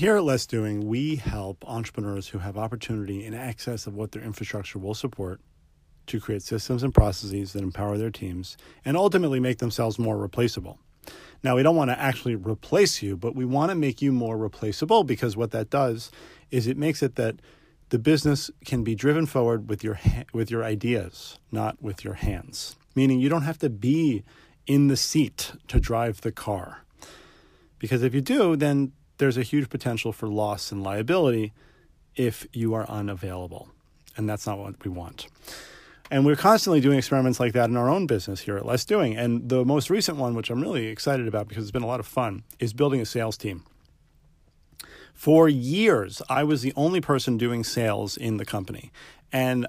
Here at Less Doing, we help entrepreneurs who have opportunity in excess of what their infrastructure will support to create systems and processes that empower their teams and ultimately make themselves more replaceable. Now, we don't want to actually replace you, but we want to make you more replaceable because what that does is it makes it that the business can be driven forward with your with your ideas, not with your hands. Meaning you don't have to be in the seat to drive the car. Because if you do, then there's a huge potential for loss and liability if you are unavailable. And that's not what we want. And we're constantly doing experiments like that in our own business here at Less Doing. And the most recent one, which I'm really excited about because it's been a lot of fun, is building a sales team. For years, I was the only person doing sales in the company. And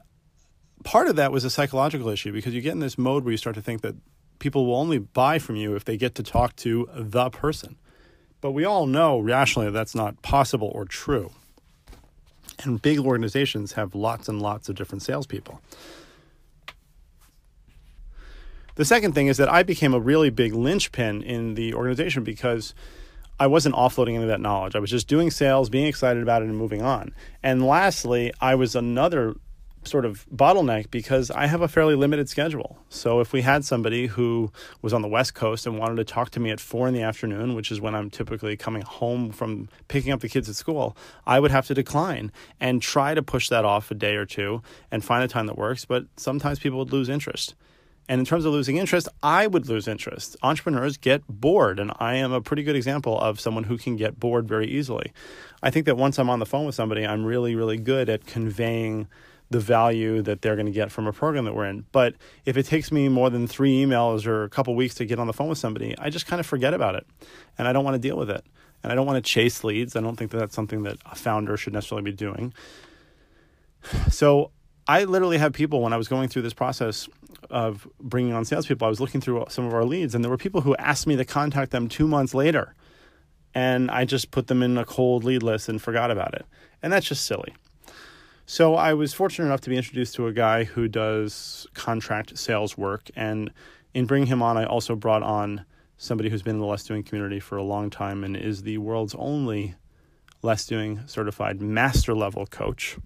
part of that was a psychological issue because you get in this mode where you start to think that people will only buy from you if they get to talk to the person. But we all know rationally that's not possible or true. And big organizations have lots and lots of different salespeople. The second thing is that I became a really big linchpin in the organization because I wasn't offloading any of that knowledge. I was just doing sales, being excited about it, and moving on. And lastly, I was another sort of bottleneck because I have a fairly limited schedule. So if we had somebody who was on the West Coast and wanted to talk to me at four in the afternoon, which is when I'm typically coming home from picking up the kids at school, I would have to decline and try to push that off a day or two and find a time that works. But sometimes people would lose interest. And in terms of losing interest, I would lose interest. Entrepreneurs get bored, and I am a pretty good example of someone who can get bored very easily. I think that once I'm on the phone with somebody, I'm really, really good at conveying the value that they're going to get from a program that we're in. But if it takes me more than three emails or a couple weeks to get on the phone with somebody, I just kind of forget about it, and I don't want to deal with it. And I don't want to chase leads. I don't think that that's something that a founder should necessarily be doing. So I literally have people when I was going through this process of bringing on salespeople, I was looking through some of our leads, and there were people who asked me to contact them two months later. And I just put them in a cold lead list and forgot about it. And that's just silly. So I was fortunate enough to be introduced to a guy who does contract sales work. And in bringing him on, I also brought on somebody who's been in the Less Doing community for a long time and is the world's only Less Doing certified master level coach.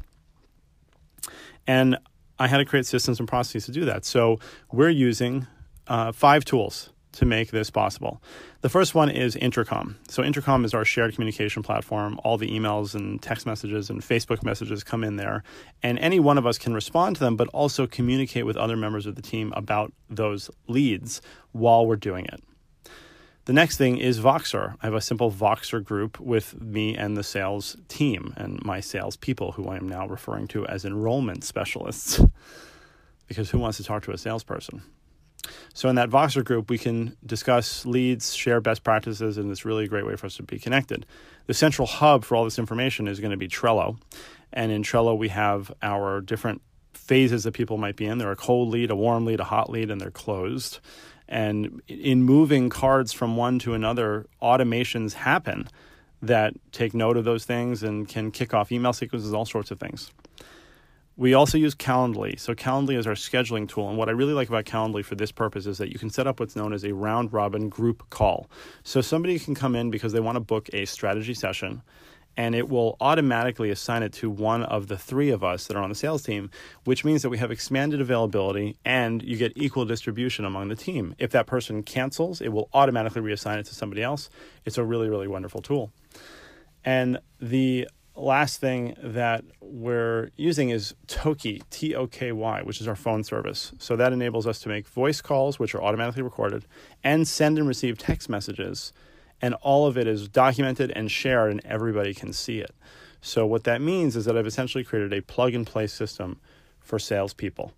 And I had to create systems and processes to do that. So we're using uh, five tools to make this possible. The first one is Intercom. So Intercom is our shared communication platform. All the emails and text messages and Facebook messages come in there, and any one of us can respond to them, but also communicate with other members of the team about those leads while we're doing it. The next thing is Voxer. I have a simple Voxer group with me and the sales team and my sales people, who I am now referring to as enrollment specialists, because who wants to talk to a salesperson? So, in that Voxer group, we can discuss leads, share best practices, and it's really a great way for us to be connected. The central hub for all this information is going to be Trello. And in Trello, we have our different phases that people might be in. They're a cold lead, a warm lead, a hot lead, and they're closed. And in moving cards from one to another, automations happen that take note of those things and can kick off email sequences, all sorts of things. We also use Calendly. So, Calendly is our scheduling tool. And what I really like about Calendly for this purpose is that you can set up what's known as a round robin group call. So, somebody can come in because they want to book a strategy session and it will automatically assign it to one of the three of us that are on the sales team, which means that we have expanded availability and you get equal distribution among the team. If that person cancels, it will automatically reassign it to somebody else. It's a really, really wonderful tool. And the last thing that we're using is Toky, T O K Y, which is our phone service. So that enables us to make voice calls, which are automatically recorded, and send and receive text messages and all of it is documented and shared, and everybody can see it. So, what that means is that I've essentially created a plug and play system for salespeople,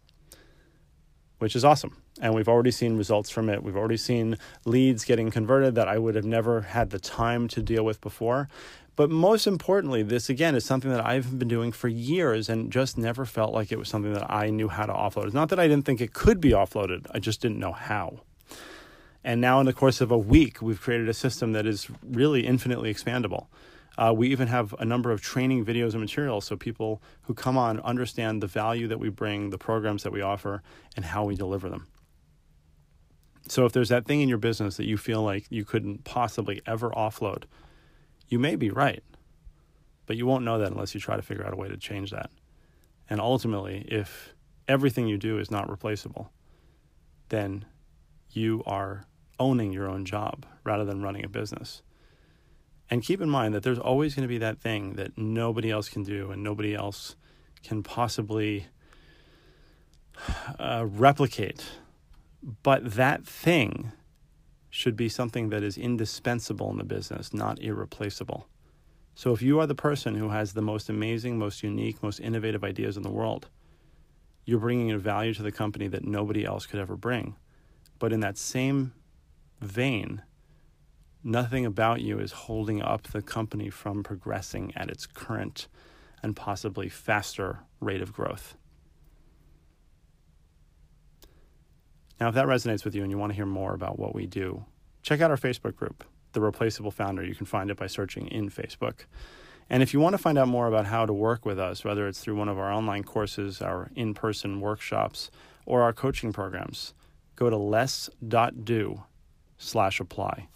which is awesome. And we've already seen results from it. We've already seen leads getting converted that I would have never had the time to deal with before. But most importantly, this again is something that I've been doing for years and just never felt like it was something that I knew how to offload. It's not that I didn't think it could be offloaded, I just didn't know how. And now, in the course of a week, we've created a system that is really infinitely expandable. Uh, we even have a number of training videos and materials so people who come on understand the value that we bring, the programs that we offer, and how we deliver them. So, if there's that thing in your business that you feel like you couldn't possibly ever offload, you may be right. But you won't know that unless you try to figure out a way to change that. And ultimately, if everything you do is not replaceable, then you are owning your own job rather than running a business. And keep in mind that there's always going to be that thing that nobody else can do and nobody else can possibly uh, replicate. But that thing should be something that is indispensable in the business, not irreplaceable. So if you are the person who has the most amazing, most unique, most innovative ideas in the world, you're bringing a value to the company that nobody else could ever bring. But in that same vein, nothing about you is holding up the company from progressing at its current and possibly faster rate of growth. Now, if that resonates with you and you want to hear more about what we do, check out our Facebook group, The Replaceable Founder. You can find it by searching in Facebook. And if you want to find out more about how to work with us, whether it's through one of our online courses, our in person workshops, or our coaching programs, go to less.do slash apply.